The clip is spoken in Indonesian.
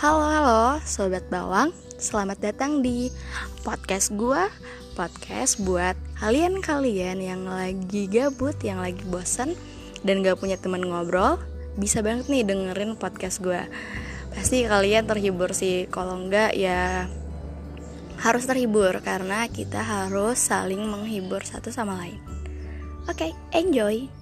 Halo halo sobat bawang, selamat datang di podcast gue Podcast buat kalian-kalian yang lagi gabut, yang lagi bosen dan gak punya teman ngobrol, bisa banget nih dengerin podcast gue Pasti kalian terhibur sih, kalau enggak ya harus terhibur karena kita harus saling menghibur satu sama lain. Oke, okay, enjoy.